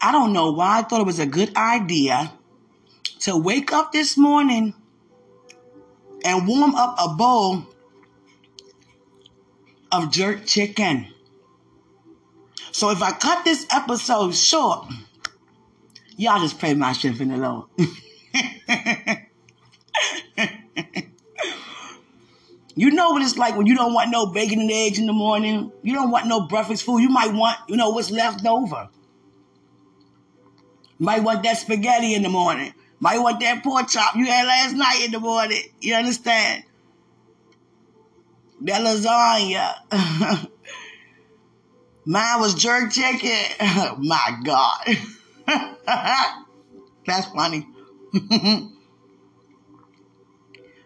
I don't know why I thought it was a good idea to wake up this morning and warm up a bowl of jerk chicken. So if I cut this episode short, y'all just pray my strength in the Lord. you know what it's like when you don't want no bacon and eggs in the morning. You don't want no breakfast food. You might want, you know, what's left over. Might want that spaghetti in the morning. Might want that pork chop you had last night in the morning. You understand? That lasagna. Mine was jerk chicken. My God. That's funny.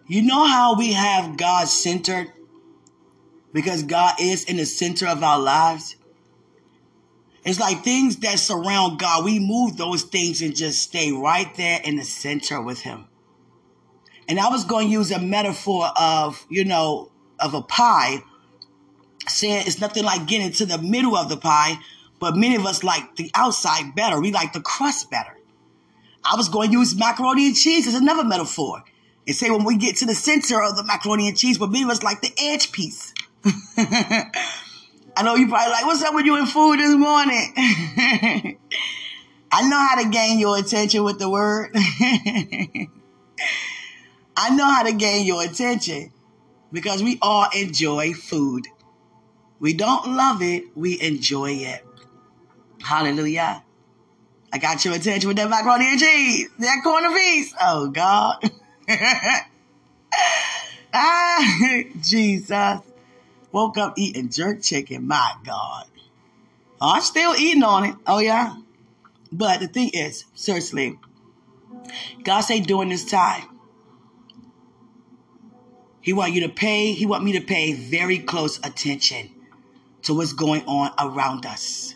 you know how we have God centered? Because God is in the center of our lives. It's like things that surround God, we move those things and just stay right there in the center with Him. And I was going to use a metaphor of, you know, of a pie, saying it's nothing like getting to the middle of the pie, but many of us like the outside better. We like the crust better. I was going to use macaroni and cheese as another metaphor and say when we get to the center of the macaroni and cheese, but many of us like the edge piece. I know you probably like, what's up with you in food this morning? I know how to gain your attention with the word. I know how to gain your attention because we all enjoy food. We don't love it, we enjoy it. Hallelujah. I got your attention with that macaroni and cheese, that corner piece. Oh, God. ah, Jesus. Woke up eating jerk chicken. My God. Oh, I'm still eating on it. Oh, yeah. But the thing is, seriously, God say during this time, He want you to pay, He want me to pay very close attention to what's going on around us.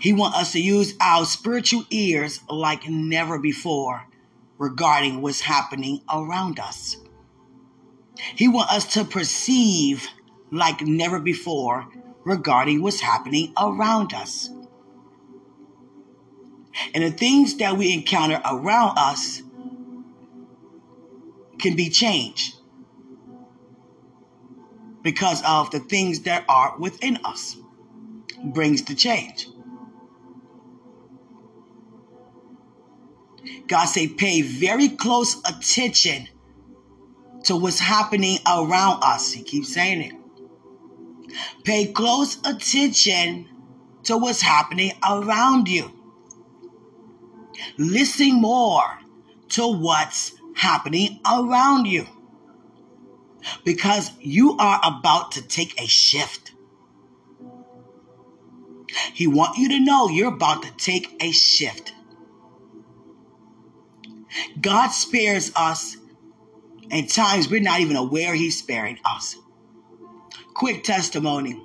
He want us to use our spiritual ears like never before regarding what's happening around us. He wants us to perceive like never before regarding what's happening around us. And the things that we encounter around us can be changed because of the things that are within us brings the change. God say pay very close attention to what's happening around us. He keeps saying it. Pay close attention to what's happening around you. Listen more to what's happening around you. Because you are about to take a shift. He wants you to know you're about to take a shift. God spares us and times we're not even aware he's sparing us. Quick testimony.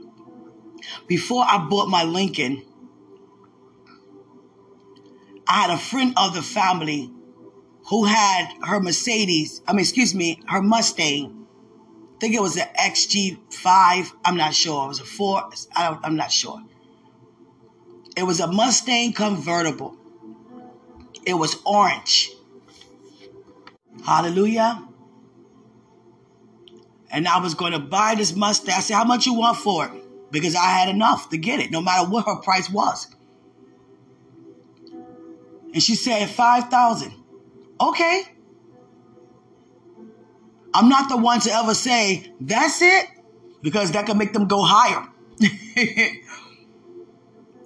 Before I bought my Lincoln, I had a friend of the family who had her Mercedes, I mean, excuse me, her Mustang. I think it was an XG5. I'm not sure. It was a four. I am not sure. It was a Mustang convertible. It was orange. Hallelujah and I was going to buy this Mustang. I said, How much you want for it? Because I had enough to get it, no matter what her price was. And she said, 5000 Okay. I'm not the one to ever say, That's it, because that could make them go higher.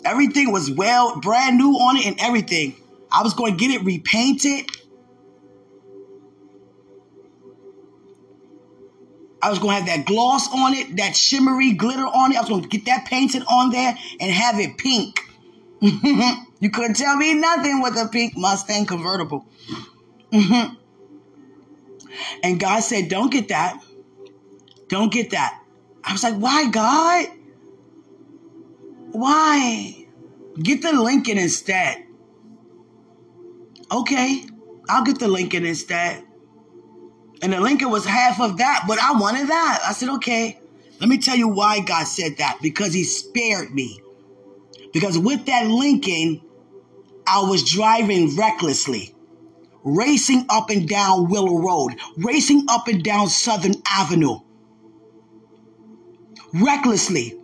everything was well, brand new on it and everything. I was going to get it repainted. I was going to have that gloss on it, that shimmery glitter on it. I was going to get that painted on there and have it pink. you couldn't tell me nothing with a pink Mustang convertible. and God said, Don't get that. Don't get that. I was like, Why, God? Why? Get the Lincoln instead. Okay, I'll get the Lincoln instead. And the Lincoln was half of that, but I wanted that. I said, okay, let me tell you why God said that. Because he spared me. Because with that Lincoln, I was driving recklessly, racing up and down Willow Road, racing up and down Southern Avenue, recklessly,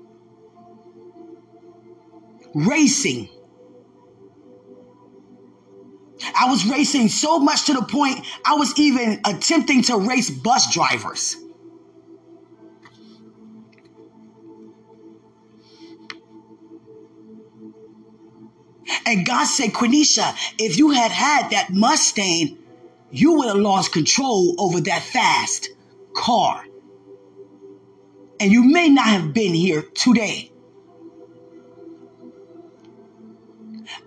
racing. I was racing so much to the point I was even attempting to race bus drivers. And God said, Quenisha, if you had had that Mustang, you would have lost control over that fast car. And you may not have been here today.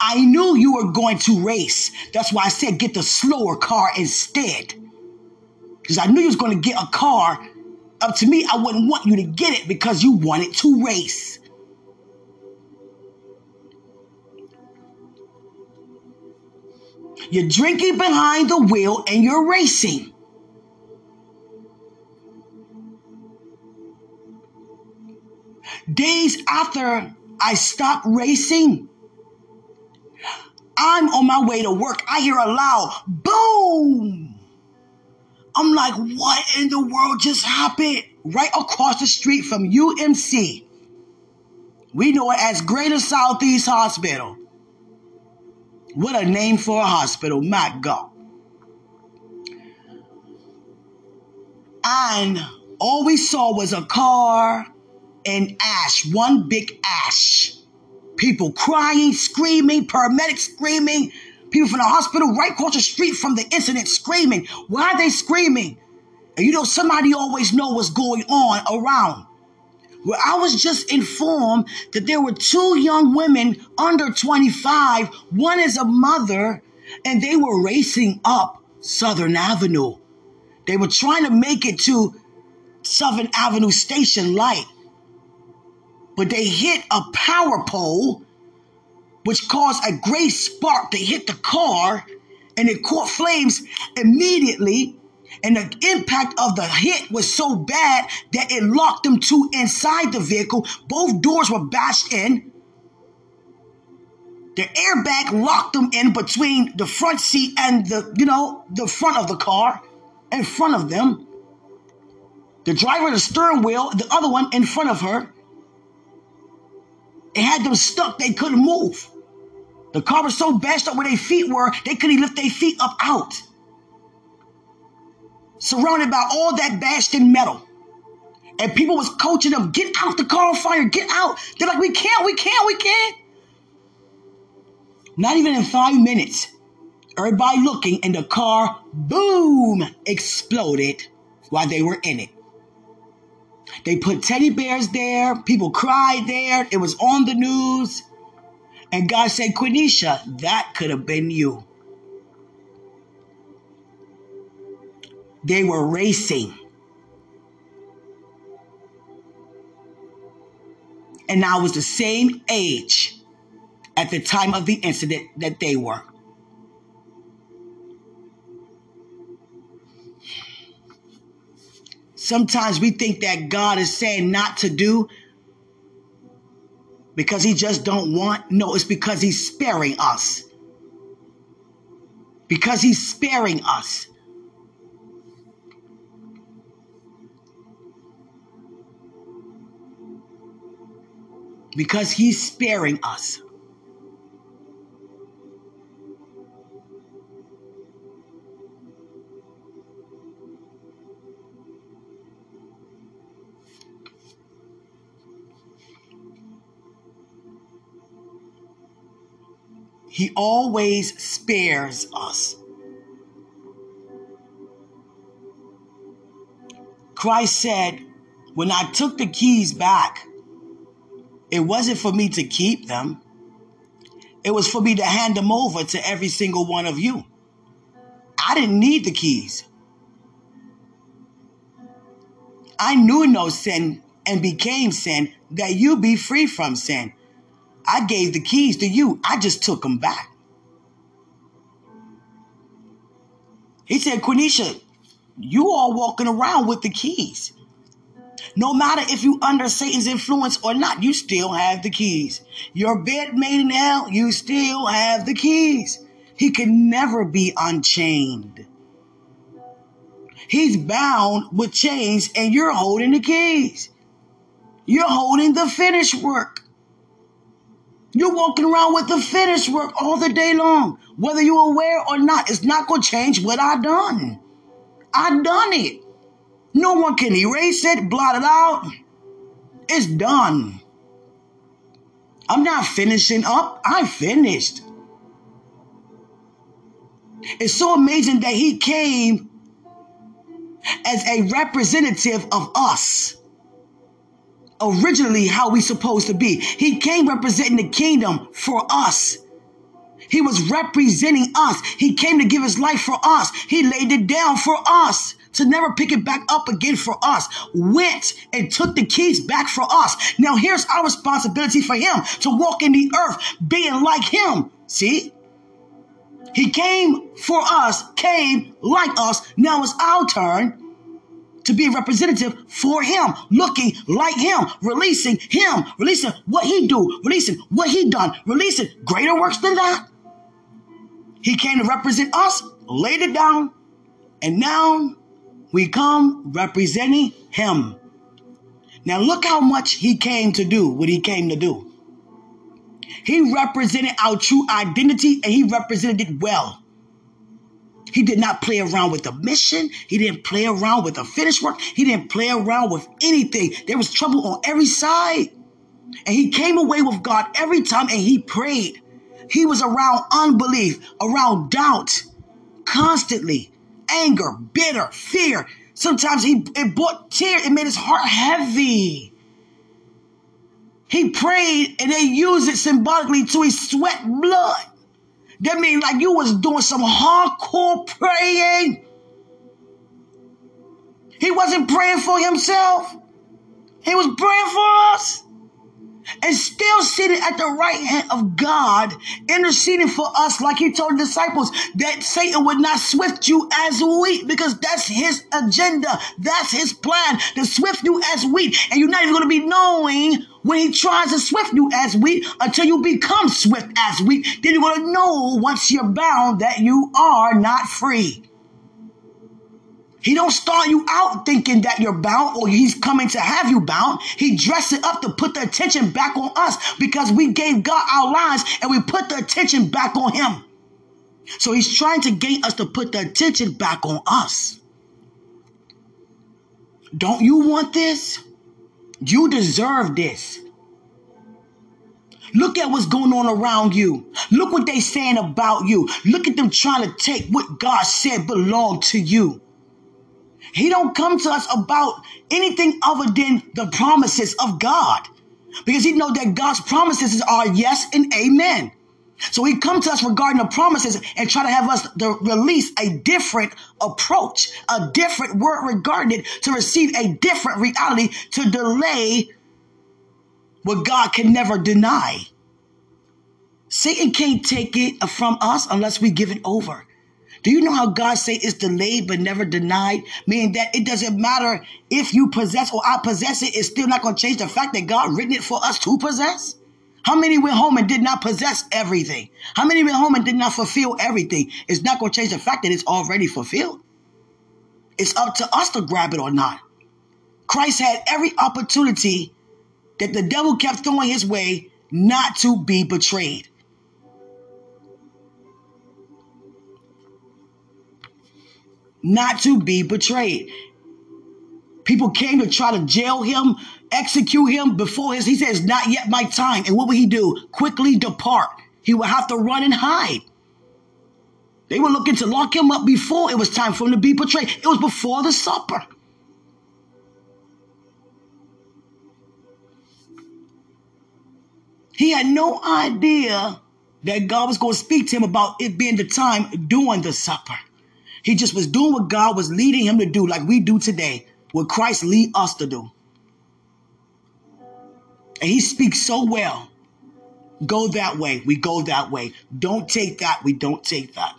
I knew you were going to race. That's why I said get the slower car instead. Because I knew you was going to get a car. Up to me, I wouldn't want you to get it because you wanted to race. You're drinking behind the wheel and you're racing. Days after I stopped racing, I'm on my way to work. I hear a loud boom. I'm like, what in the world just happened? Right across the street from UMC. We know it as Greater Southeast Hospital. What a name for a hospital, my God. And all we saw was a car and ash, one big ash. People crying, screaming, paramedics screaming, people from the hospital right across the street from the incident screaming. Why are they screaming? And you know, somebody always know what's going on around where I was just informed that there were two young women under 25. One is a mother, and they were racing up Southern Avenue. They were trying to make it to Southern Avenue Station Light, but they hit a power pole, which caused a great spark to hit the car, and it caught flames immediately and the impact of the hit was so bad that it locked them two inside the vehicle. Both doors were bashed in. The airbag locked them in between the front seat and the, you know, the front of the car, in front of them. The driver, the steering wheel, the other one in front of her. It had them stuck, they couldn't move. The car was so bashed up where their feet were, they couldn't lift their feet up out surrounded by all that bashed in metal. And people was coaching them, get out the car on fire, get out. They're like, we can't, we can't, we can't. Not even in five minutes, everybody looking, and the car, boom, exploded while they were in it. They put teddy bears there, people cried there, it was on the news. And God said, Quenisha, that could have been you. They were racing. And I was the same age at the time of the incident that they were. Sometimes we think that God is saying not to do because he just don't want. No, it's because he's sparing us. Because he's sparing us. because he's sparing us. He always spares us. Christ said, When I took the keys back, it wasn't for me to keep them. It was for me to hand them over to every single one of you. I didn't need the keys. I knew no sin and became sin that you be free from sin. I gave the keys to you. I just took them back. He said, Quenisha, you are walking around with the keys. No matter if you under Satan's influence or not, you still have the keys. Your bed made in hell, you still have the keys. He can never be unchained. He's bound with chains and you're holding the keys. You're holding the finished work. You're walking around with the finished work all the day long. Whether you're aware or not, it's not going to change what I done. I done it. No one can erase it, blot it out. It's done. I'm not finishing up. I'm finished. It's so amazing that he came as a representative of us. Originally, how we supposed to be. He came representing the kingdom for us. He was representing us. He came to give his life for us. He laid it down for us to never pick it back up again for us, went and took the keys back for us. Now here's our responsibility for him to walk in the earth being like him. See? He came for us, came like us. Now it's our turn to be a representative for him, looking like him, releasing him, releasing what he do, releasing what he done, releasing greater works than that. He came to represent us, laid it down, and now we come representing him. Now look how much he came to do, what he came to do. He represented our true identity and he represented it well. He did not play around with the mission. He didn't play around with the finished work. He didn't play around with anything. There was trouble on every side. And he came away with God every time and he prayed. He was around unbelief, around doubt, constantly anger, bitter, fear. Sometimes he it brought tears. It made his heart heavy. He prayed and they used it symbolically to sweat blood. That means like you was doing some hardcore praying. He wasn't praying for himself. He was praying for us and still sitting at the right hand of God, interceding for us, like he told the disciples, that Satan would not swift you as wheat, because that's his agenda. That's his plan to swift you as wheat. And you're not even going to be knowing when he tries to swift you as wheat until you become swift as wheat. Then you're going to know once you're bound that you are not free. He don't start you out thinking that you're bound or he's coming to have you bound. He dressed it up to put the attention back on us because we gave God our lives and we put the attention back on him. So he's trying to gain us to put the attention back on us. Don't you want this? You deserve this. Look at what's going on around you. Look what they're saying about you. Look at them trying to take what God said belonged to you. He don't come to us about anything other than the promises of God. Because he know that God's promises are yes and amen. So he come to us regarding the promises and try to have us to release a different approach, a different word regarding it to receive a different reality to delay what God can never deny. Satan can't take it from us unless we give it over. Do you know how God say it's delayed but never denied? Meaning that it doesn't matter if you possess or I possess it, it's still not going to change the fact that God written it for us to possess. How many went home and did not possess everything? How many went home and did not fulfill everything? It's not going to change the fact that it's already fulfilled. It's up to us to grab it or not. Christ had every opportunity that the devil kept throwing his way not to be betrayed. not to be betrayed. People came to try to jail him, execute him before his. He says, Not yet my time. And what would he do? Quickly depart. He would have to run and hide. They were looking to lock him up before it was time for him to be betrayed. It was before the supper. He had no idea that God was going to speak to him about it being the time during the supper. He just was doing what God was leading him to do, like we do today, what Christ lead us to do. And he speaks so well. Go that way, we go that way. Don't take that, we don't take that.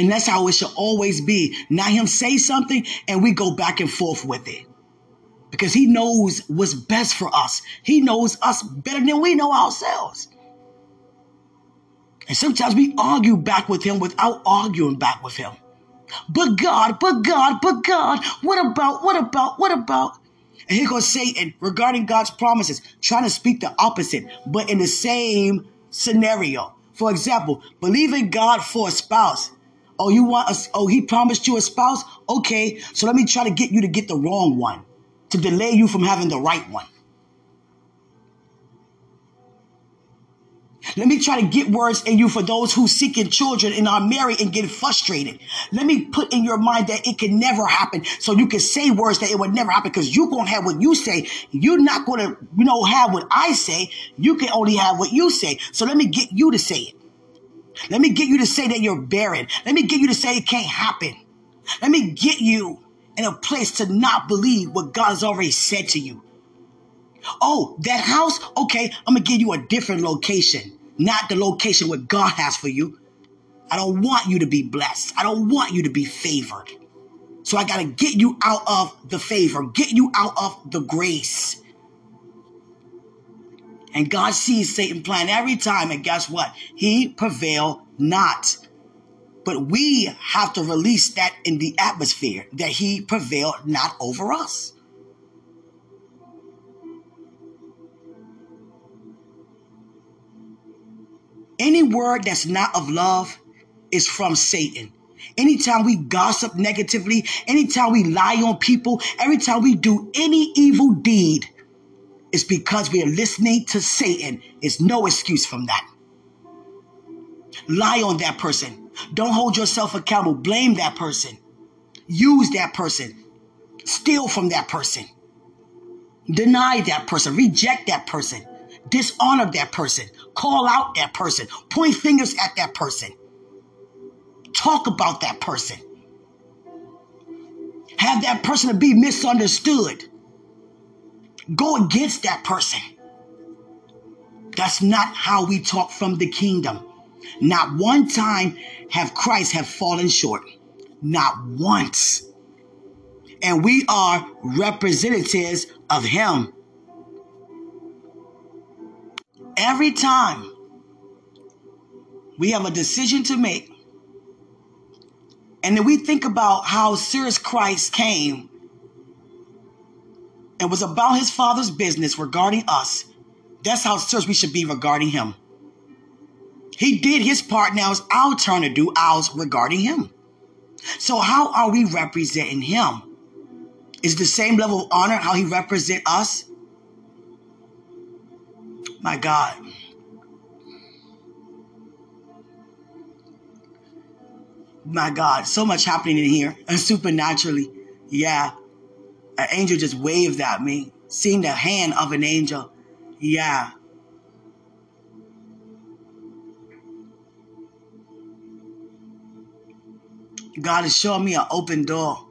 And that's how it should always be. Not him say something and we go back and forth with it. Because he knows what's best for us. He knows us better than we know ourselves. And sometimes we argue back with him without arguing back with him. But God, but God, but God, what about, what about, what about? And here goes Satan regarding God's promises, trying to speak the opposite, but in the same scenario. For example, believe in God for a spouse. Oh, you want us? Oh, he promised you a spouse? Okay, so let me try to get you to get the wrong one to delay you from having the right one. Let me try to get words in you for those who seeking children and are married and get frustrated. Let me put in your mind that it can never happen. So you can say words that it would never happen because you're going to have what you say. You're not going to, you know, have what I say. You can only have what you say. So let me get you to say it. Let me get you to say that you're barren. Let me get you to say it can't happen. Let me get you in a place to not believe what God has already said to you. Oh, that house? Okay, I'm gonna give you a different location, not the location what God has for you. I don't want you to be blessed. I don't want you to be favored. So I gotta get you out of the favor, get you out of the grace. And God sees Satan plan every time, and guess what? He prevail not. But we have to release that in the atmosphere that he prevailed not over us. Any word that's not of love is from Satan. Anytime we gossip negatively, anytime we lie on people, every time we do any evil deed, it's because we are listening to Satan. It's no excuse from that. Lie on that person. Don't hold yourself accountable. Blame that person. Use that person. Steal from that person. Deny that person. Reject that person. Dishonor that person. Call out that person. Point fingers at that person. Talk about that person. Have that person be misunderstood. Go against that person. That's not how we talk from the kingdom. Not one time have Christ have fallen short. Not once. And we are representatives of him. Every time we have a decision to make, and then we think about how serious Christ came and was about his father's business regarding us, that's how serious we should be regarding him. He did his part. Now it's our turn to do ours regarding him. So how are we representing him? Is the same level of honor how he represent us? My God. My God, so much happening in here and supernaturally. Yeah. An angel just waved at me, seeing the hand of an angel. Yeah. God is showing me an open door.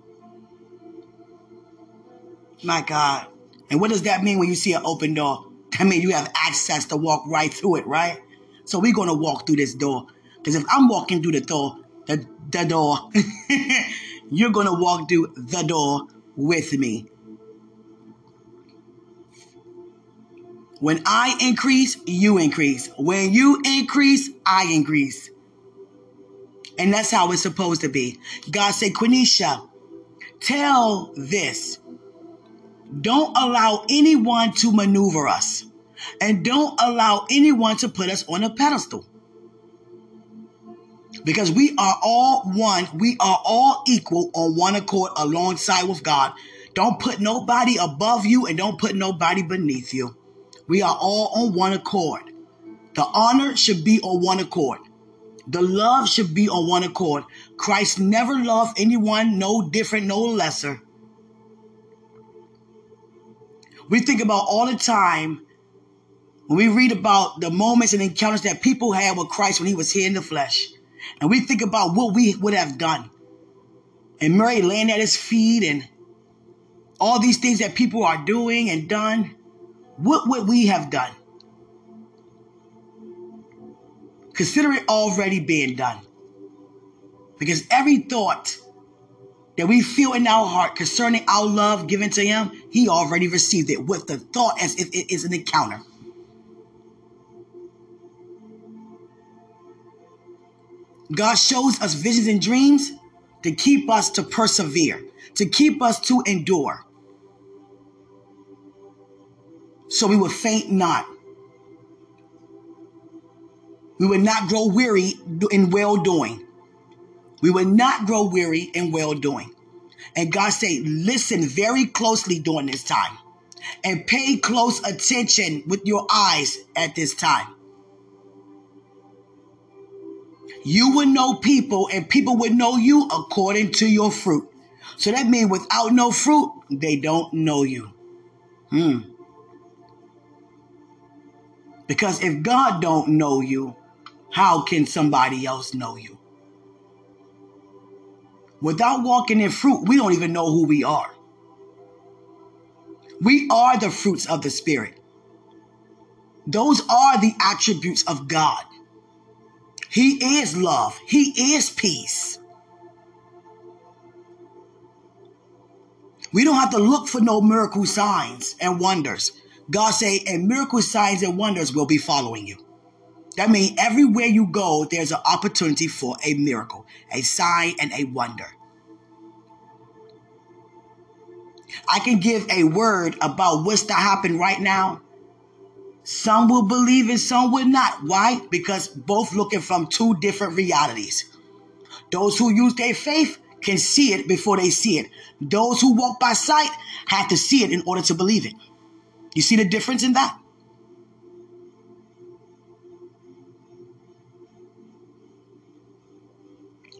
My God. And what does that mean when you see an open door? That means you have access to walk right through it, right? So we're to walk through this door. Because if I'm walking through the door, the, the door, you're to walk through the door with me. When I increase, you increase. When you increase, I increase. And that's how it's supposed to be. God said, Quenisha, tell this. Don't allow anyone to maneuver us. And don't allow anyone to put us on a pedestal. Because we are all one. We are all equal on one accord alongside with God. Don't put nobody above you and don't put nobody beneath you. We are all on one accord. The honor should be on one accord. The love should be on one accord. Christ never loved anyone no different, no lesser. We think about all the time when we read about the moments and encounters that people had with Christ when he was here in the flesh. And we think about what we would have done. And Mary laying at his feet and all these things that people are doing and done. What would we have done? Consider it already being done. Because every thought that we feel in our heart concerning our love given to Him, He already received it with the thought as if it is an encounter. God shows us visions and dreams to keep us to persevere, to keep us to endure. So we would faint not. We would not grow weary in well doing. We will not grow weary in well doing. And God said, listen very closely during this time and pay close attention with your eyes at this time. You will know people and people will know you according to your fruit. So that means without no fruit, they don't know you. Hmm. Because if God don't know you, how can somebody else know you? Without walking in fruit, we don't even know who we are. We are the fruits of the Spirit. Those are the attributes of God. He is love. He is peace. We don't have to look for no miracle signs and wonders. God say, and miracle signs and wonders will be following you. That means everywhere you go, there's an opportunity for a miracle, a sign, and a wonder. I can give a word about what's to happen right now. Some will believe and some will not. Why? Because both looking from two different realities. Those who use their faith can see it before they see it. Those who walk by sight have to see it in order to believe it. You see the difference in that?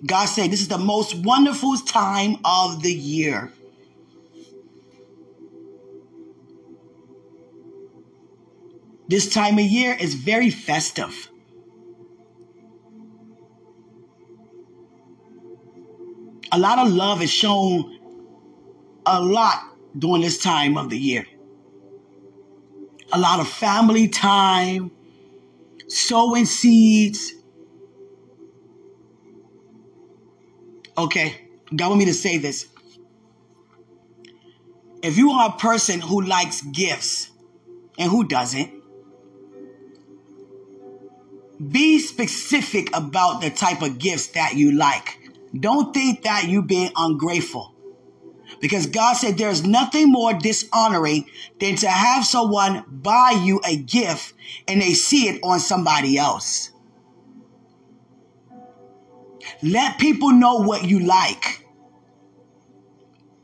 God said, This is the most wonderful time of the year. This time of year is very festive. A lot of love is shown a lot during this time of the year. A lot of family time, sowing seeds, Okay, God want me to say this. If you are a person who likes gifts and who doesn't, be specific about the type of gifts that you like. Don't think that you being ungrateful. Because God said there's nothing more dishonoring than to have someone buy you a gift and they see it on somebody else. Let people know what you like.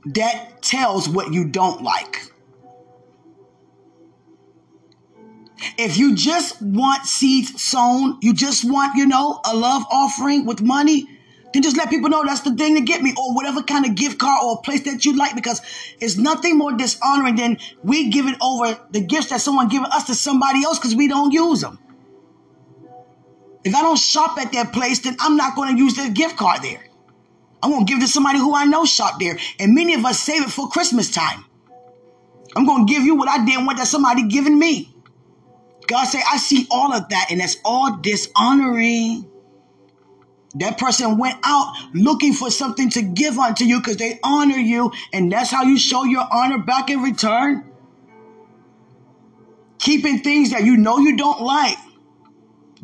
That tells what you don't like. If you just want seeds sown, you just want, you know, a love offering with money, then just let people know that's the thing to get me or whatever kind of gift card or place that you like because it's nothing more dishonoring than we giving over the gifts that someone giving us to somebody else because we don't use them. If I don't shop at that place, then I'm not going to use their gift card there. I'm going to give to somebody who I know shop there. And many of us save it for Christmas time. I'm going to give you what I didn't want that somebody giving me. God say, I see all of that, and that's all dishonoring. That person went out looking for something to give unto you because they honor you, and that's how you show your honor back in return. Keeping things that you know you don't like.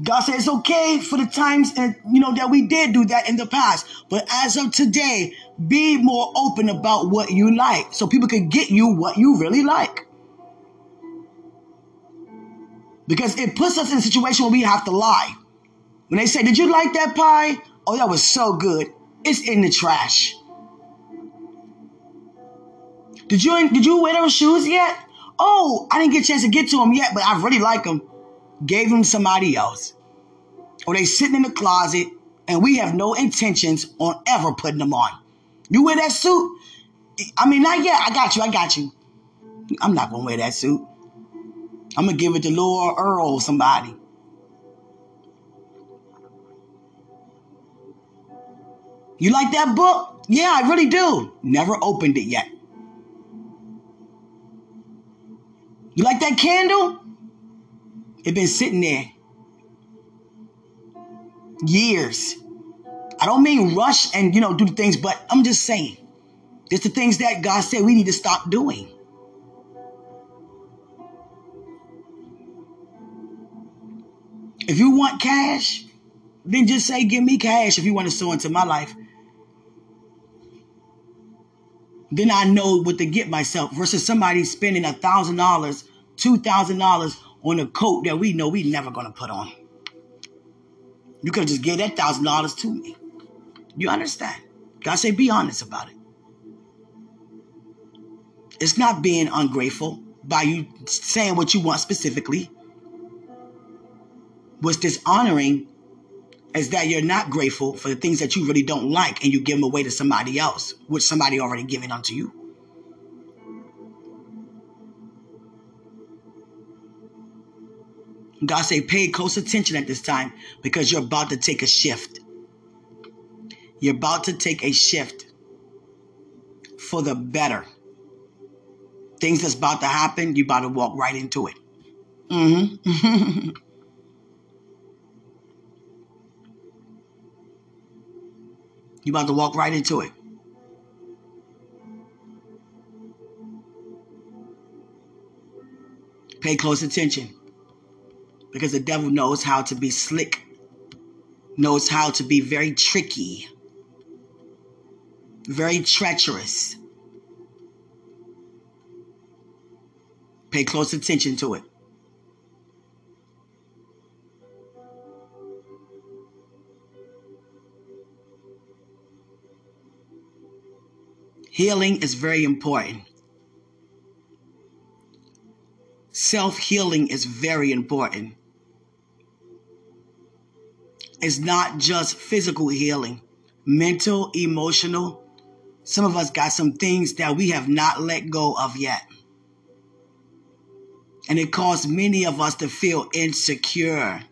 God said it's okay for the times and you know that we did do that in the past. But as of today, be more open about what you like so people can get you what you really like. Because it puts us in a situation where we have to lie. When they say, Did you like that pie? Oh, that was so good. It's in the trash. Did you did you wear those shoes yet? Oh, I didn't get a chance to get to them yet, but I really like them gave them somebody else, or they sitting in the closet and we have no intentions on ever putting them on. You wear that suit? I mean, not yet. I got you. I got you. I'm not gonna wear that suit. I'm gonna give it to Lord Earl or somebody. You like that book? Yeah, I really do. Never opened it yet. You like that candle? It been sitting there years. I don't mean rush and, you know, do the things, but I'm just saying. It's the things that God said we need to stop doing. If you want cash, then just say, give me cash if you want to sow into my life. Then I know what to get myself versus somebody spending a thousand dollars, two thousand dollars on a coat that we know we never gonna put on. You could just give that thousand dollars to me. You understand? God say be honest about it. It's not being ungrateful by you saying what you want specifically. What's dishonoring is that you're not grateful for the things that you really don't like and you give them away to somebody else, which somebody already given unto you. God say, pay close attention at this time because you're about to take a shift. You're about to take a shift for the better. Things that's about to happen, you're about to walk right into it. Mm-hmm. you're about to walk right into it. Pay close attention because the devil knows how to be slick, knows how to be very tricky, very treacherous. Pay close attention to it. Healing is very important. Self healing is very important is not just physical healing, mental, emotional. Some of us got some things that we have not let go of yet. And it caused many of us to feel insecure.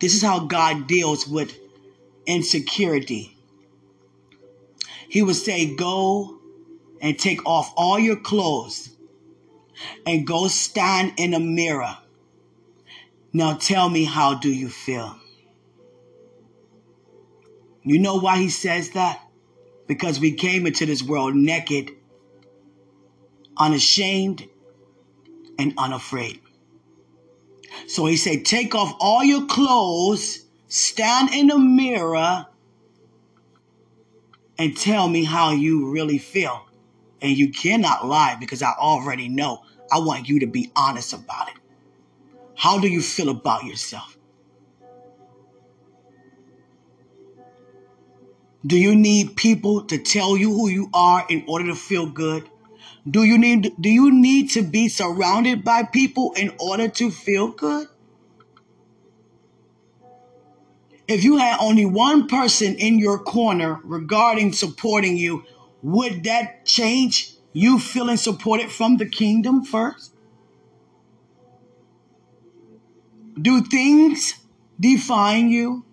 This is how God deals with insecurity. He would say, Go and take off all your clothes and go stand in a mirror. Now tell me, how do you feel? You know why he says that? Because we came into this world naked, unashamed, and unafraid. So he said, Take off all your clothes, stand in a mirror, and tell me how you really feel. And you cannot lie because I already know. I want you to be honest about it. How do you feel about yourself? Do you need people to tell you who you are in order to feel good? Do you need do you need to be surrounded by people in order to feel good? If you had only one person in your corner regarding supporting you, would that change you feeling supported from the kingdom first? Do things define you?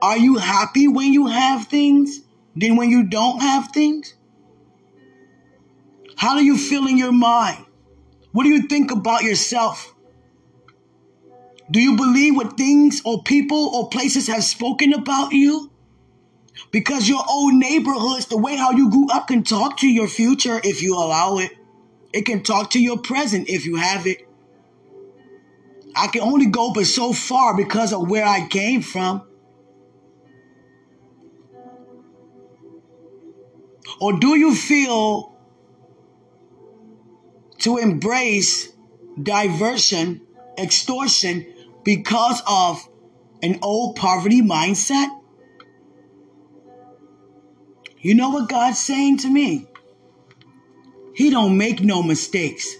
Are you happy when you have things than when you don't have things? How do you feel in your mind? What do you think about yourself? Do you believe what things or people or places have spoken about you? Because your old neighborhoods, the way how you grew up can talk to your future if you allow it. It can talk to your present if you have it. I can only go but so far because of where I came from. Or do you feel to embrace diversion, extortion, because of an old poverty mindset? You know what God's saying to me? He don't make no mistakes.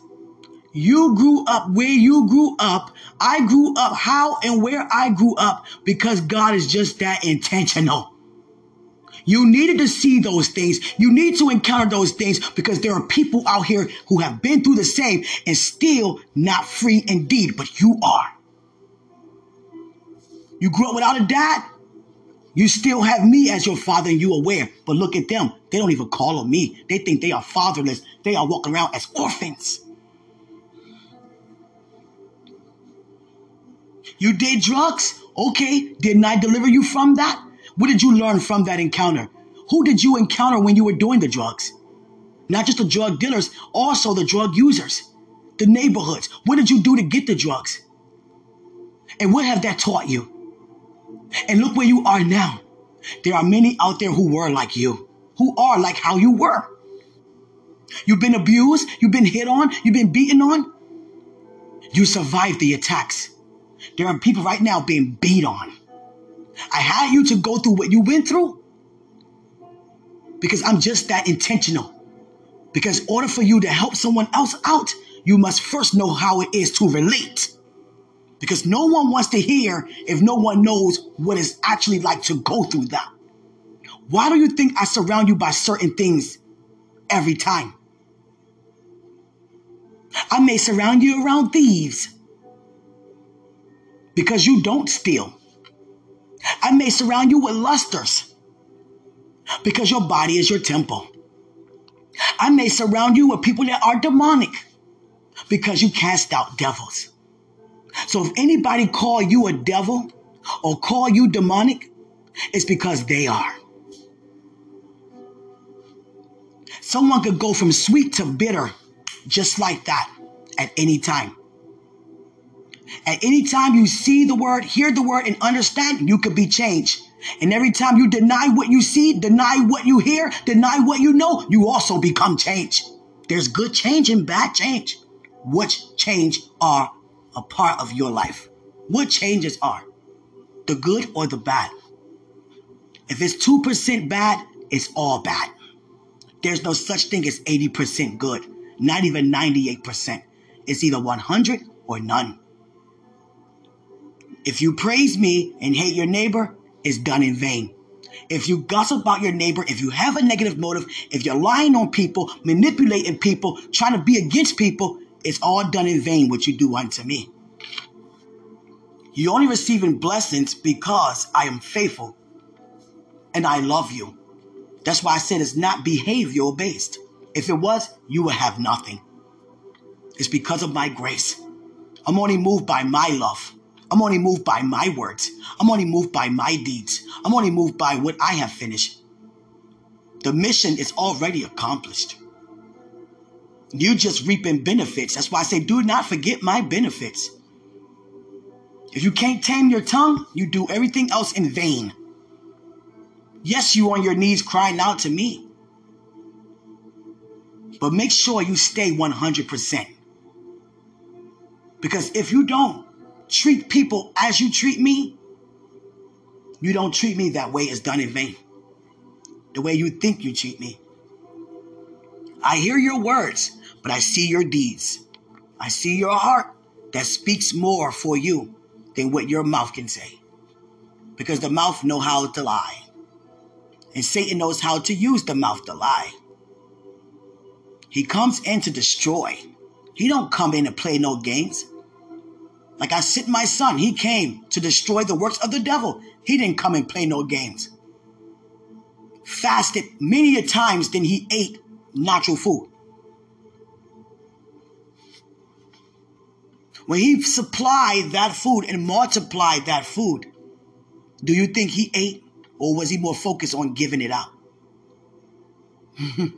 You grew up where you grew up. I grew up how and where I grew up because God is just that intentional. You needed to see those things. You need to encounter those things because there are people out here who have been through the same and still not free indeed, but you are. You grew up without a dad. You still have me as your father and you aware. But look at them. They don't even call on me. They think they are fatherless. They are walking around as orphans. You did drugs? Okay. Didn't I deliver you from that? What did you learn from that encounter? Who did you encounter when you were doing the drugs? Not just the drug dealers, also the drug users, the neighborhoods. What did you do to get the drugs? And what have that taught you? And look where you are now. There are many out there who were like you, who are like how you were. You've been abused, you've been hit on, you've been beaten on. You survived the attacks. There are people right now being beat on. I had you to go through what you went through because I'm just that intentional. Because in order for you to help someone else out, you must first know how it is to relate. Because no one wants to hear if no one knows what it's actually like to go through that. Why do you think I surround you by certain things every time? I may surround you around thieves because you don't steal. I may surround you with lusters because your body is your temple. I may surround you with people that are demonic because you cast out devils. So if anybody call you a devil or call you demonic, it's because they are. Someone could go from sweet to bitter just like that at any time. At any time you see the word, hear the word, and understand, you could be changed. And every time you deny what you see, deny what you hear, deny what you know, you also become changed. There's good change and bad change. Which change are a part of your life? What changes are? The good or the bad? If it's 2% bad, it's all bad. There's no such thing as 80% good, not even 98%. It's either 100 or none. If you praise me and hate your neighbor, it's done in vain. If you gossip about your neighbor, if you have a negative motive, if you're lying on people, manipulating people, trying to be against people, it's all done in vain what you do unto me. You're only receiving blessings because I am faithful and I love you. That's why I said it's not behavioral based. If it was, you would have nothing. It's because of my grace. I'm only moved by my love. I'm only moved by my words. I'm only moved by my deeds. I'm only moved by what I have finished. The mission is already accomplished. You just reaping benefits. That's why I say, do not forget my benefits. If you can't tame your tongue, you do everything else in vain. Yes, you on your knees crying out to me. But make sure you stay 100%. Because if you don't, treat people as you treat me, you don't treat me that way is done in vain. The way you think you treat me. I hear your words, but I see your deeds. I see your heart that speaks more for you than what your mouth can say. Because the mouth know how to lie. And Satan knows how to use the mouth to lie. He comes in to destroy. He don't come in to play no games. Like I sent my son, he came to destroy the works of the devil. He didn't come and play no games. Fasted many a times than he ate natural food. When he supplied that food and multiplied that food, do you think he ate or was he more focused on giving it out?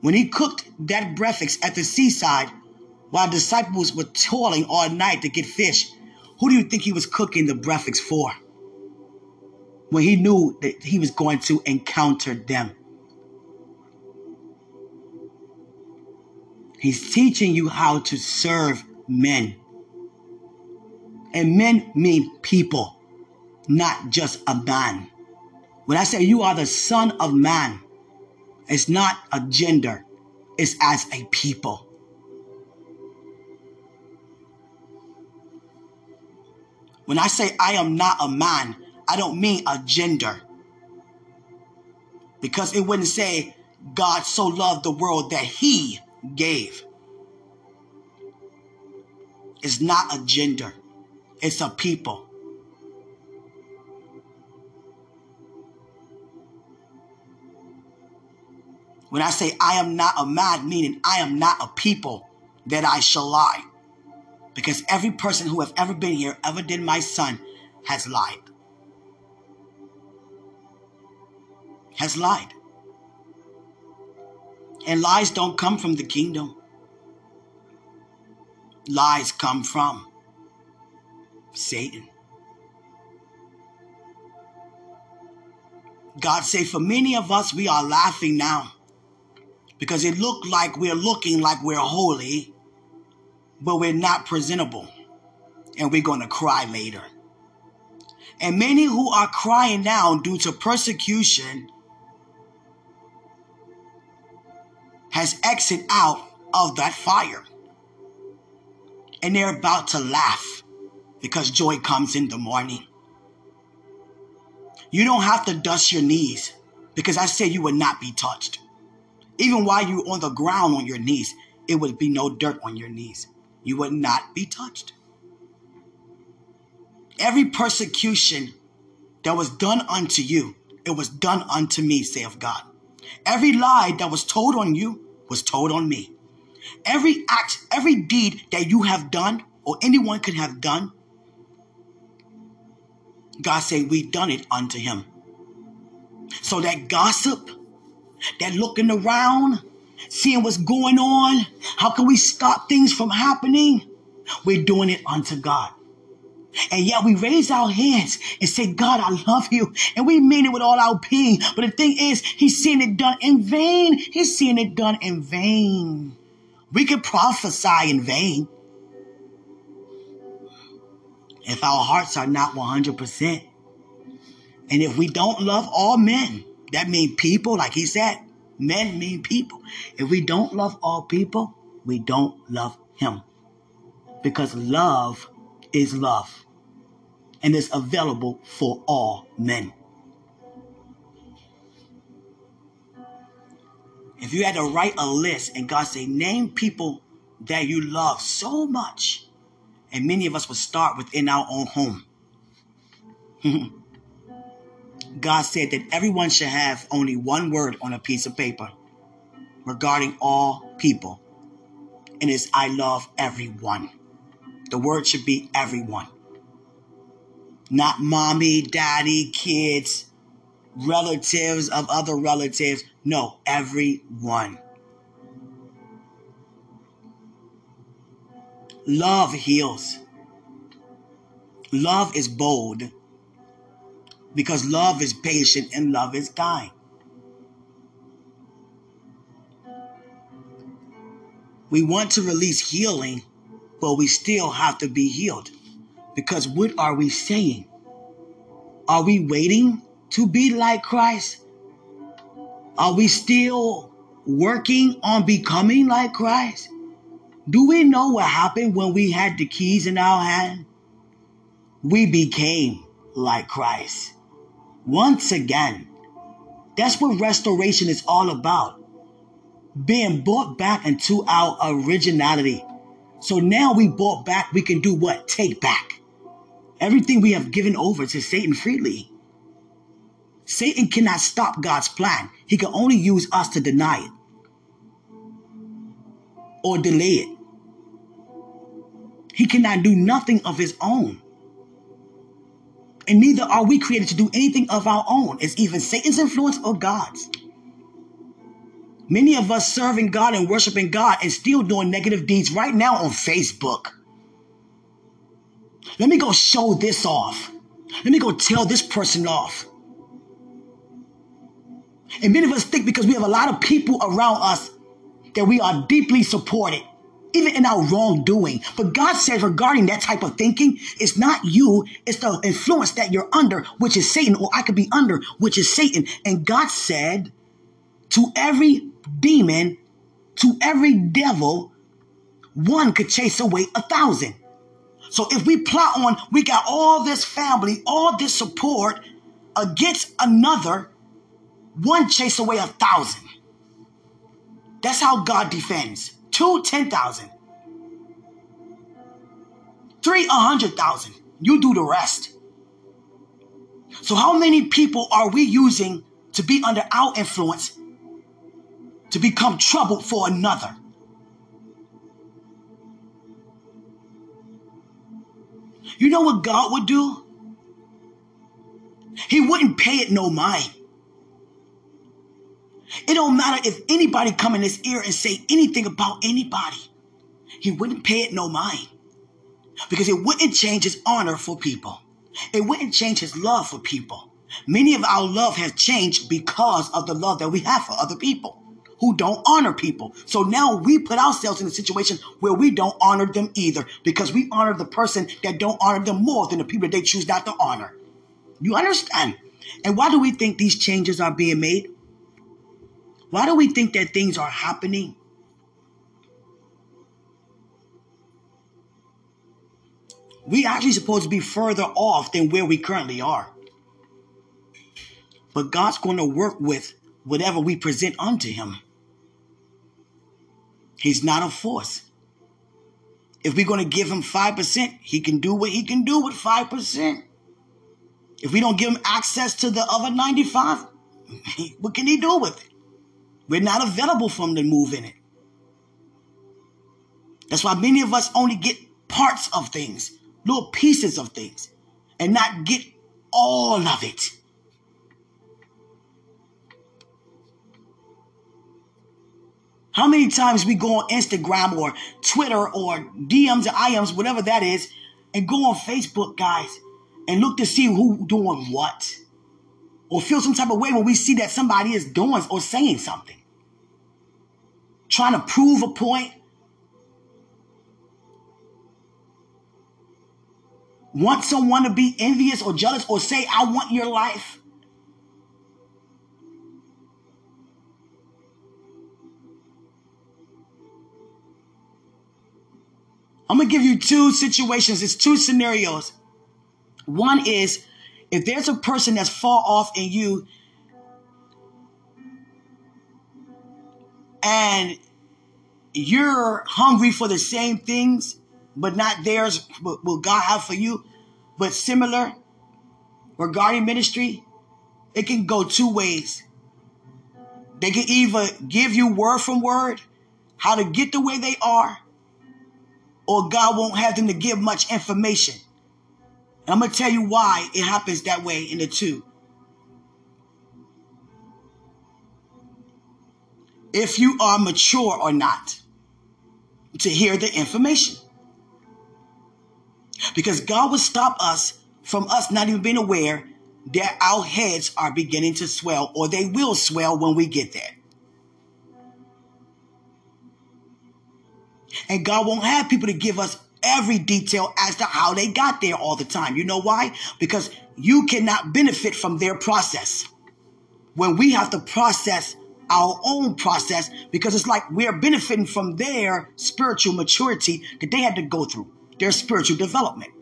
when he cooked that breakfast at the seaside, while disciples were toiling all night to get fish, who do you think he was cooking the breakfast for? When he knew that he was going to encounter them. He's teaching you how to serve men. And men mean people, not just a man. When I say you are the son of man, it's not a gender, it's as a people. When I say I am not a man, I don't mean a gender. Because it wouldn't say God so loved the world that he gave is not a gender, it's a people. When I say I am not a man, meaning I am not a people that I shall lie. Because every person who have ever been here, ever did my son, has lied. Has lied. And lies don't come from the kingdom. Lies come from Satan. God say, for many of us, we are laughing now because it looked like we're looking like we're holy, but we're not presentable. And we're going to cry later. And many who are crying now due to persecution has exit out of that fire. And they're about to laugh because joy comes in the morning. You don't have to dust your knees because I said you would not be touched. Even while you're on the ground on your knees, it would be no dirt on your knees. You would not be touched. Every persecution that was done unto you, it was done unto me, saith God. Every lie that was told on you, was told on me. Every act, every deed that you have done or anyone could have done, God said, we done it unto him. So that gossip, that looking around, seeing what's going on, how can we stop things from happening? We're doing it unto God. And yet we raise our hands and say, God, I love you. And we mean it with all our being. But the thing is, he's seeing it done in vain. He's seeing it done in vain. We can prophesy in vain. If our hearts are not 100%. And if we don't love all men, that means people, like he said, men mean people. If we don't love all people, we don't love him. Because love is love and is available for all men. If you had to write a list and God say, name people that you love so much, and many of us would start within our own home. God said that everyone should have only one word on a piece of paper regarding all people. And it's I love everyone. The word should be everyone not mommy, daddy, kids, relatives of other relatives. No, everyone. Love heals. Love is bold because love is patient and love is kind. We want to release healing, but we still have to be healed. Because what are we saying? Are we waiting to be like Christ? Are we still working on becoming like Christ? Do we know what happened when we had the keys in our hand? We became like Christ. Once again, that's what restoration is all about. Being brought back into our originality. So now we brought back, we can do what? Take back. Everything we have given over to Satan freely. Satan cannot stop God's plan. He can only use us to deny it or delay it. He cannot do nothing of his own. And neither are we created to do anything of our own. It's even Satan's influence or God's. Many of us serving God and worshiping God and still doing negative deeds right now on Facebook. Let me go show this off. Let me go tell this person off. And many of us think because we have a lot of people around us that we are deeply supported, even in our wrongdoing. But God says regarding that type of thinking, it's not you, it's the influence that you're under, which is Satan, or I could be under, which is Satan. And God said to every demon, to every devil, one could chase away a thousand. So if we plot on, we got all this family, all this support against another, one chase away a thousand. That's how God defends. Two, ten thousand. Three, a hundred thousand. You do the rest. So how many people are we using to be under our influence to become troubled for another. You know what God would do? He wouldn't pay it no mind. It don't matter if anybody come in his ear and say anything about anybody. He wouldn't pay it no mind. Because it wouldn't change his honor for people. It wouldn't change his love for people. Many of our love has changed because of the love that we have for other people who don't honor people. So now we put ourselves in a situation where we don't honor them either because we honor the person that don't honor them more than the people that they choose not to honor. You understand? And why do we think these changes are being made? Why do we think that things are happening? We actually supposed to be further off than where we currently are. But God's going to work with whatever we present unto him. He's not a force. If we're going to give him 5%, he can do what he can do with 5%. If we don't give him access to the other 95, what can he do with it? We're not available for him to move in it. That's why many of us only get parts of things, little pieces of things, and not get all of it. How many times we go on Instagram or Twitter or DMs or IMs, whatever that is, and go on Facebook, guys, and look to see who doing what. Or feel some type of way when we see that somebody is doing or saying something. Trying to prove a point. Want someone to be envious or jealous or say, I want your life. I'm going to give you two situations. It's two scenarios. One is if there's a person that's far off in you and you're hungry for the same things, but not theirs, what will God have for you, but similar regarding ministry, it can go two ways. They can either give you word from word how to get the way they are, or God won't have them to give much information. And I'm going to tell you why it happens that way in the two. If you are mature or not to hear the information. Because God will stop us from us not even being aware that our heads are beginning to swell or they will swell when we get there. And God won't have people to give us every detail as to how they got there all the time. You know why? Because you cannot benefit from their process. When we have to process our own process, because it's like we're benefiting from their spiritual maturity that they had to go through, their spiritual development.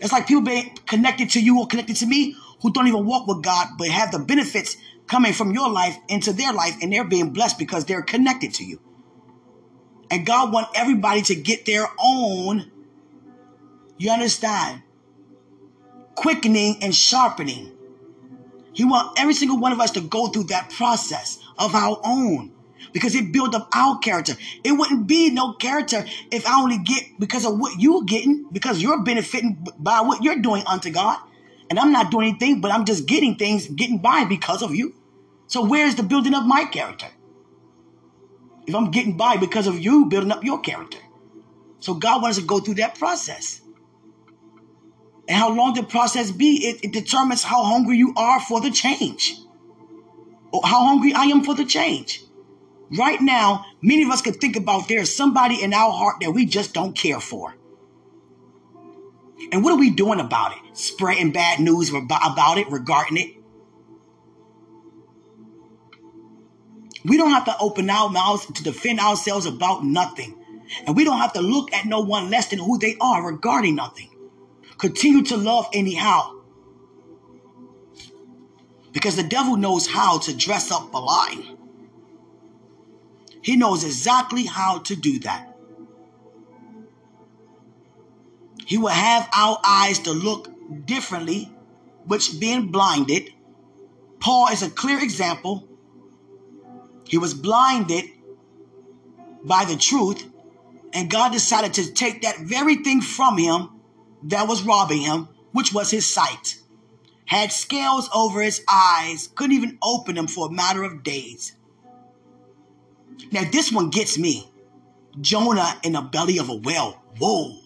It's like people being connected to you or connected to me who don't even walk with God, but have the benefits coming from your life into their life, and they're being blessed because they're connected to you. And God want everybody to get their own, you understand, quickening and sharpening. He want every single one of us to go through that process of our own because it built up our character. It wouldn't be no character if I only get because of what you're getting, because you're benefiting by what you're doing unto God. And I'm not doing anything, but I'm just getting things, getting by because of you. So where's the building of my character? If I'm getting by because of you building up your character. So God wants to go through that process. And how long the process be, it, it determines how hungry you are for the change. Or how hungry I am for the change. Right now, many of us could think about there's somebody in our heart that we just don't care for. And what are we doing about it? Spreading bad news about it, regarding it. We don't have to open our mouths to defend ourselves about nothing. And we don't have to look at no one less than who they are regarding nothing. Continue to love anyhow. Because the devil knows how to dress up a lie. He knows exactly how to do that. He will have our eyes to look differently, which being blinded. Paul is a clear example He was blinded by the truth, and God decided to take that very thing from him that was robbing him, which was his sight. Had scales over his eyes, couldn't even open them for a matter of days. Now, this one gets me. Jonah in the belly of a whale. Whoa.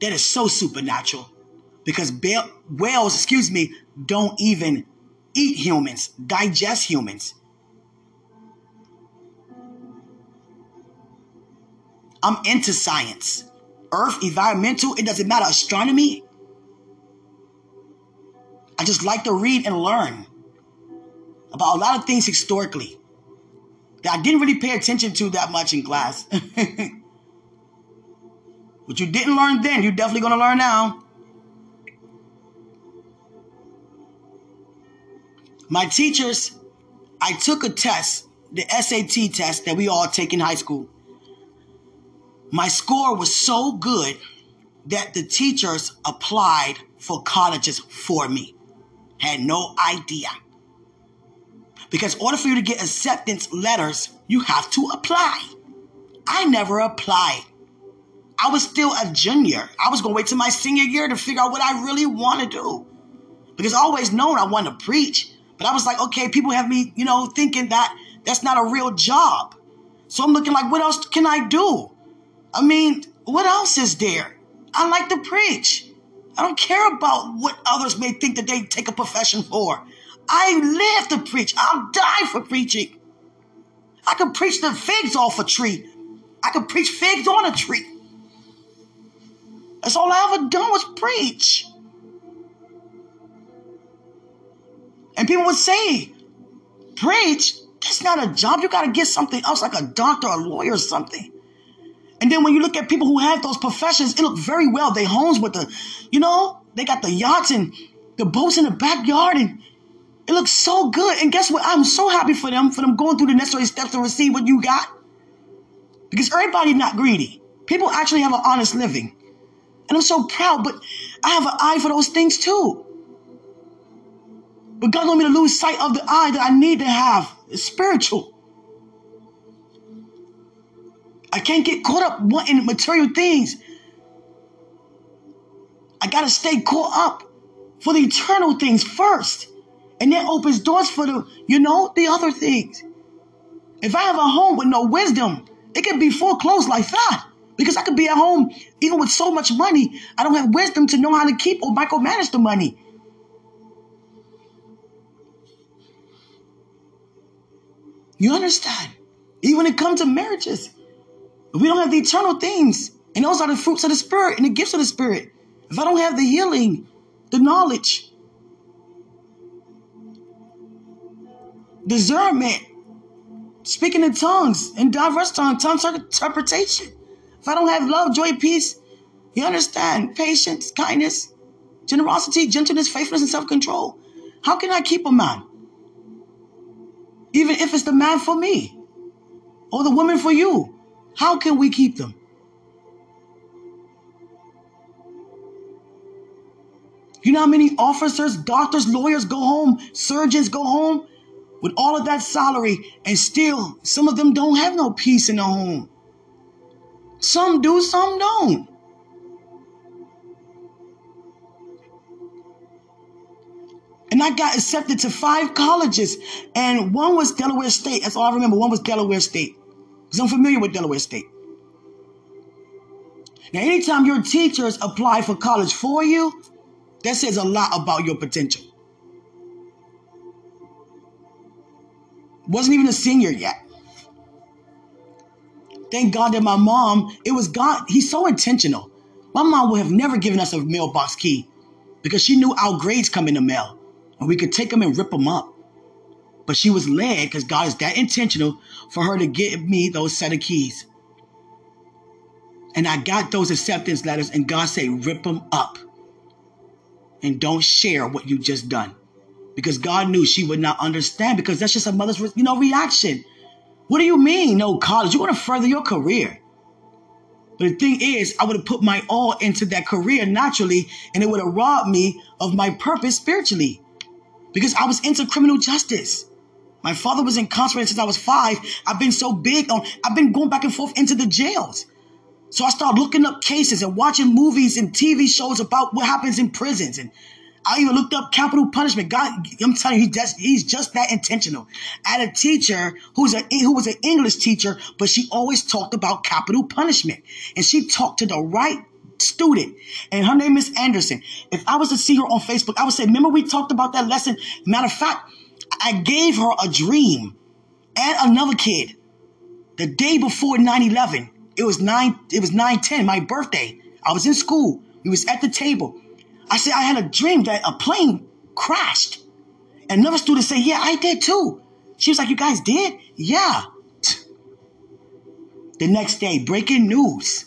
That is so supernatural. Because whales, excuse me, don't even eat humans, digest humans. I'm into science. Earth, environmental, it doesn't matter. Astronomy. I just like to read and learn about a lot of things historically that I didn't really pay attention to that much in class. what you didn't learn then, you're definitely going to learn now. My teachers, I took a test, the SAT test that we all take in high school. My score was so good that the teachers applied for colleges for me. Had no idea. Because in order for you to get acceptance letters, you have to apply. I never applied. I was still a junior. I was going to wait till my senior year to figure out what I really want to do. Because I always known I wanted to preach. But I was like, okay, people have me, you know, thinking that that's not a real job. So I'm looking like, what else can I do? I mean, what else is there? I like to preach. I don't care about what others may think that they take a profession for. I live to preach. I'll die for preaching. I can preach the figs off a tree. I can preach figs on a tree. That's all I ever done was preach. And people would say, preach? That's not a job. You got to get something else, like a doctor, a lawyer, or something. And then when you look at people who have those professions, it look very well. They homes with the, you know, they got the yachts and the boats in the backyard and it looks so good. And guess what? I'm so happy for them, for them going through the necessary steps to receive what you got. Because everybody's not greedy. People actually have an honest living. And I'm so proud, but I have an eye for those things too. But God want me to lose sight of the eye that I need to have. It's spiritual. I can't get caught up wanting material things. I got to stay caught up for the eternal things first. And that opens doors for the, you know, the other things. If I have a home with no wisdom, it can be foreclosed like that. Because I could be at home even with so much money, I don't have wisdom to know how to keep or micromanage the money. You understand? Even when it comes to marriages, we don't have the eternal things, and those are the fruits of the Spirit and the gifts of the Spirit, if I don't have the healing, the knowledge, discernment, speaking in tongues, in diverse tongues, tongue interpretation, if I don't have love, joy, peace, you understand, patience, kindness, generosity, gentleness, faithfulness, and self control, how can I keep a man? Even if it's the man for me or the woman for you, how can we keep them? You know how many officers, doctors, lawyers go home, surgeons go home with all of that salary, and still some of them don't have no peace in the home. Some do, some don't. And I got accepted to five colleges, and one was Delaware State. That's all I remember. One was Delaware State. Because I'm familiar with Delaware State. Now, anytime your teachers apply for college for you, that says a lot about your potential. Wasn't even a senior yet. Thank God that my mom, it was God, he's so intentional. My mom would have never given us a mailbox key because she knew our grades come in the mail and we could take them and rip them up. But she was led because God is that intentional for her to give me those set of keys. And I got those acceptance letters, and God said, rip them up and don't share what you just done. Because God knew she would not understand because that's just a mother's, you know, reaction. What do you mean, no college? You want to further your career. But the thing is, I would have put my all into that career naturally, and it would have robbed me of my purpose spiritually because I was into criminal justice. My father was incarcerated since I was five. I've been so big on, I've been going back and forth into the jails. So I started looking up cases and watching movies and TV shows about what happens in prisons. And I even looked up capital punishment. God, I'm telling you, he just, he's just that intentional. I had a teacher who's a, who was an English teacher, but she always talked about capital punishment. And she talked to the right student. And her name is Anderson. If I was to see her on Facebook, I would say, remember we talked about that lesson? Matter of fact, I gave her a dream and another kid the day before 9-11. It was 9, it was 9-10, my birthday. I was in school. We was at the table. I said, I had a dream that a plane crashed. And another student said, yeah, I did too. She was like, you guys did? Yeah. The next day, breaking news.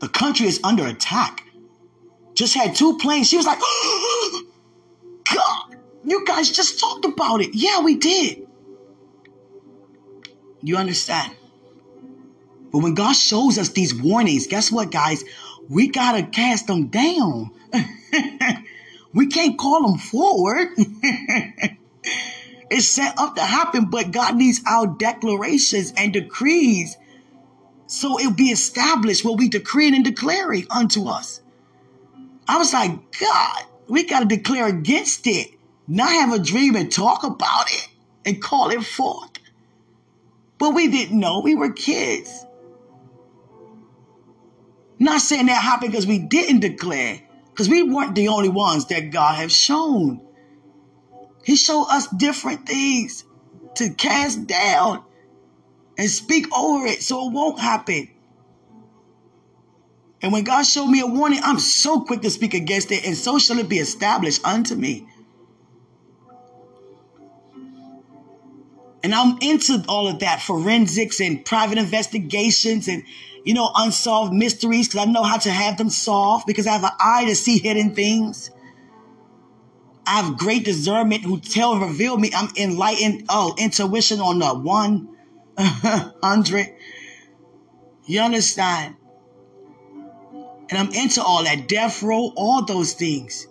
The country is under attack. Just had two planes. She was like, God, oh, you guys just talked about it. Yeah, we did. You understand? But when God shows us these warnings, guess what, guys? We got to cast them down. we can't call them forward. it's set up to happen, but God needs our declarations and decrees so it'll be established what we decreeing and declaring unto us. I was like, God, we got to declare against it, not have a dream and talk about it and call it forth. But we didn't know. We were kids. Not saying that happened because we didn't declare, because we weren't the only ones that God has shown. He showed us different things to cast down and speak over it so it won't happen. And when God showed me a warning, I'm so quick to speak against it, and so shall it be established unto me. And I'm into all of that forensics and private investigations and you know, unsolved mysteries because I know how to have them solved because I have an eye to see hidden things. I have great discernment who tell reveal me. I'm enlightened. Oh, intuition on the one hundred. You understand? And I'm into all that death row, all those things.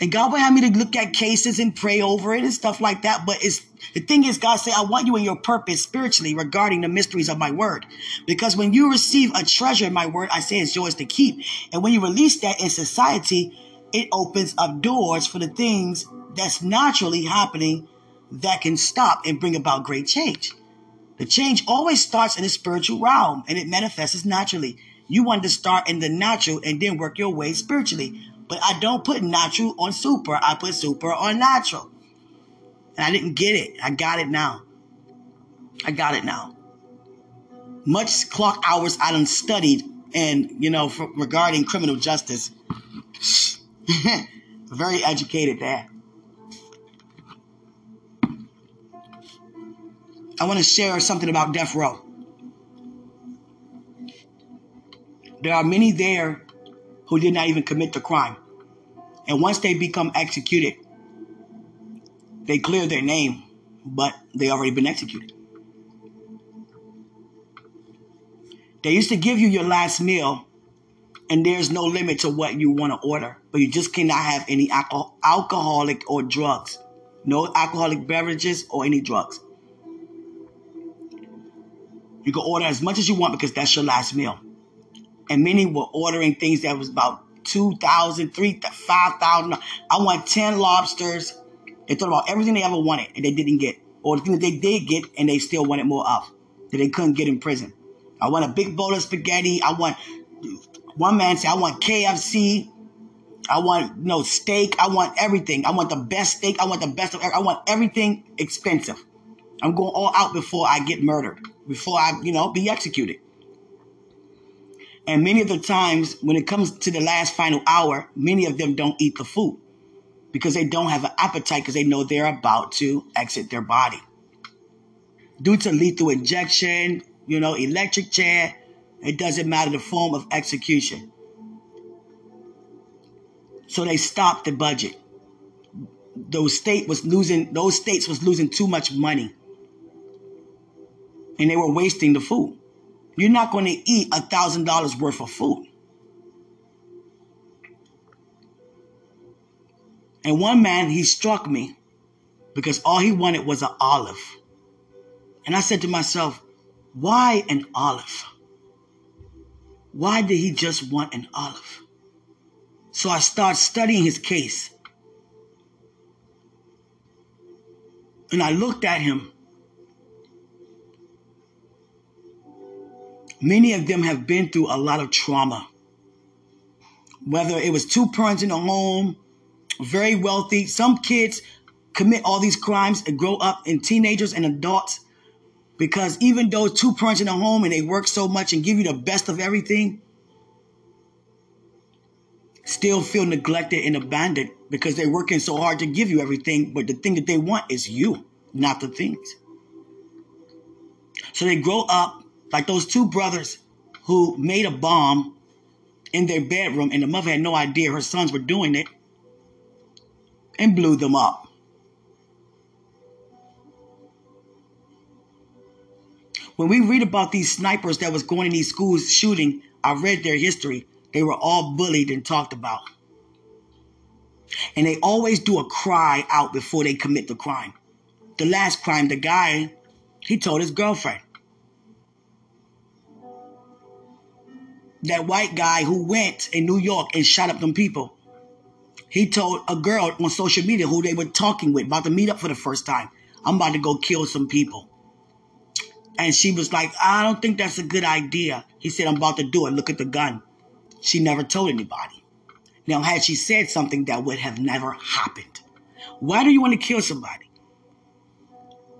And God will have me to look at cases and pray over it and stuff like that. But it's the thing is, God say, I want you in your purpose spiritually regarding the mysteries of my word. Because when you receive a treasure in my word, I say it's yours to keep. And when you release that in society, it opens up doors for the things that's naturally happening that can stop and bring about great change. The change always starts in the spiritual realm and it manifests naturally. You want to start in the natural and then work your way spiritually. But I don't put natural on super. I put super on natural. And I didn't get it. I got it now. I got it now. Much clock hours I done studied and, you know, for, regarding criminal justice. Very educated there. I want to share something about death row. There are many there who did not even commit the crime. And once they become executed, they clear their name, but they already been executed. They used to give you your last meal, and there's no limit to what you want to order, but you just cannot have any alcohol, alcoholic or drugs. No alcoholic beverages or any drugs. You can order as much as you want because that's your last meal and many were ordering things that was about two thousand, three, five thousand. I want ten lobsters. They thought about everything they ever wanted and they didn't get, or the thing that they did get and they still wanted more of that they couldn't get in prison. I want a big bowl of spaghetti. I want one man said I want KFC. I want you no know, steak. I want everything. I want the best steak. I want the best of. I want everything expensive. I'm going all out before I get murdered. Before I, you know, be executed. And many of the times when it comes to the last final hour, many of them don't eat the food because they don't have an appetite because they know they're about to exit their body. Due to lethal injection, you know, electric chair, it doesn't matter the form of execution. So they stopped the budget. Those state was losing those states was losing too much money. And they were wasting the food. You're not going to eat a thousand dollars worth of food. And one man, he struck me because all he wanted was an olive. And I said to myself, why an olive? Why did he just want an olive? So I started studying his case. And I looked at him. Many of them have been through a lot of trauma. Whether it was two parents in a home, very wealthy, some kids commit all these crimes and grow up in teenagers and adults because even though two parents in a home and they work so much and give you the best of everything, still feel neglected and abandoned because they're working so hard to give you everything, but the thing that they want is you, not the things. So they grow up like those two brothers who made a bomb in their bedroom, and the mother had no idea her sons were doing it and blew them up. When we read about these snipers that was going in these schools shooting, I read their history. They were all bullied and talked about. And they always do a cry out before they commit the crime. The last crime, the guy, he told his girlfriend. That white guy who went in New York and shot up them people. He told a girl on social media who they were talking with, about to meet up for the first time, I'm about to go kill some people. And she was like, I don't think that's a good idea. He said, I'm about to do it. Look at the gun. She never told anybody. Now, had she said something, that would have never happened. Why do you want to kill somebody?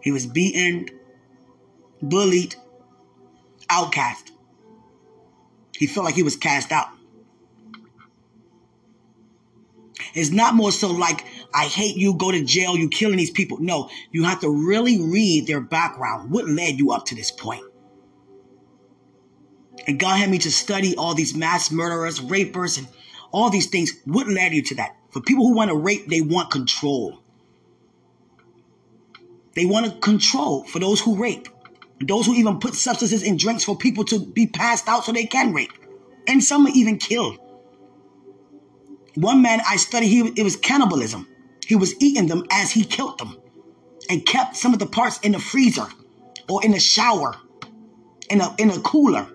He was beaten, bullied, outcast. He felt like he was cast out. It's not more so like, I hate you, go to jail, you killing these people. No, you have to really read their background. What led you up to this point? And God had me to study all these mass murderers, rapers, and all these things. What led you to that? For people who want to rape, they want control. They want to control for those who rape. Those who even put substances in drinks for people to be passed out so they can rape. And some even killed. One man I studied, he, it was cannibalism. He was eating them as he killed them and kept some of the parts in the freezer or in the shower, in a, in a cooler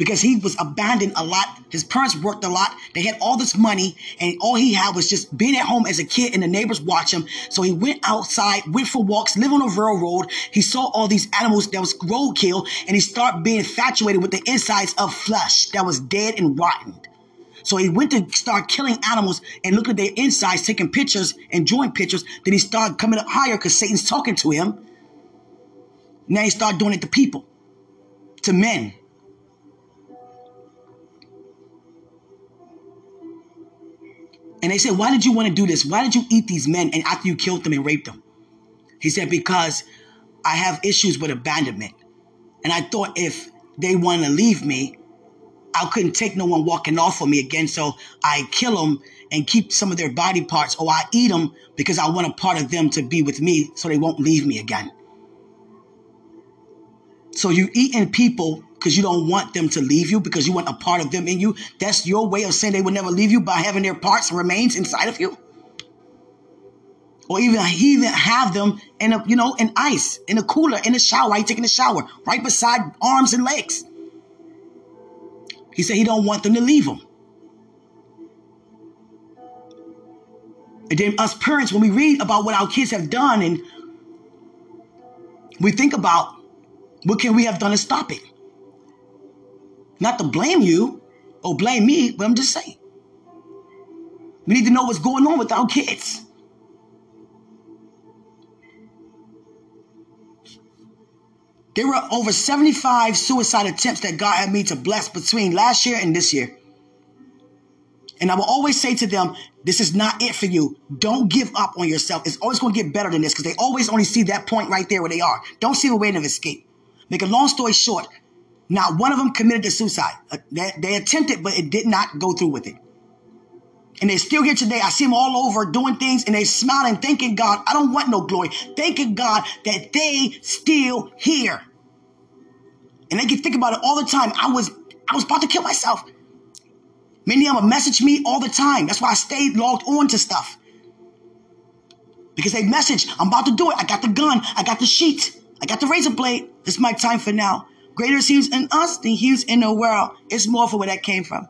because he was abandoned a lot. His parents worked a lot. They had all this money, and all he had was just being at home as a kid, and the neighbors watch him. So he went outside, went for walks, lived on a railroad. He saw all these animals that was roadkill, and he started being infatuated with the insides of flesh that was dead and rotten. So he went to start killing animals and looked at their insides, taking pictures and drawing pictures. Then he started coming up higher because Satan's talking to him. Now he started doing it to people, to men. And they said, Why did you want to do this? Why did you eat these men and after you killed them and raped them? He said, Because I have issues with abandonment. And I thought if they want to leave me, I couldn't take no one walking off of me again. So I kill them and keep some of their body parts, or I eat them because I want a part of them to be with me so they won't leave me again. So you eating people because you don't want them to leave you because you want a part of them in you. That's your way of saying they will never leave you by having their parts and remains inside of you. Or even even have them in a you know in ice in a cooler in a shower. you taking a shower right beside arms and legs. He said he don't want them to leave him. And then us parents, when we read about what our kids have done and we think about what can we have done to stop it? Not to blame you or blame me, but I'm just saying. We need to know what's going on with our kids. There were over 75 suicide attempts that God had me to bless between last year and this year. And I will always say to them, this is not it for you. Don't give up on yourself. It's always going to get better than this because they always only see that point right there where they are. Don't see the way of escape. Make a long story short, not one of them committed to suicide. Uh, they, they attempted, but it did not go through with it. And they're still here today. I see them all over doing things and they smiling, thanking God. I don't want no glory. Thanking God that they still here. And they can think about it all the time. I was, I was about to kill myself. Many of them message me all the time. That's why I stayed logged on to stuff. Because they message, I'm about to do it. I got the gun. I got the sheet. I got the razor blade. This is my time for now. Greater he in us than he in the world. It's more for where that came from.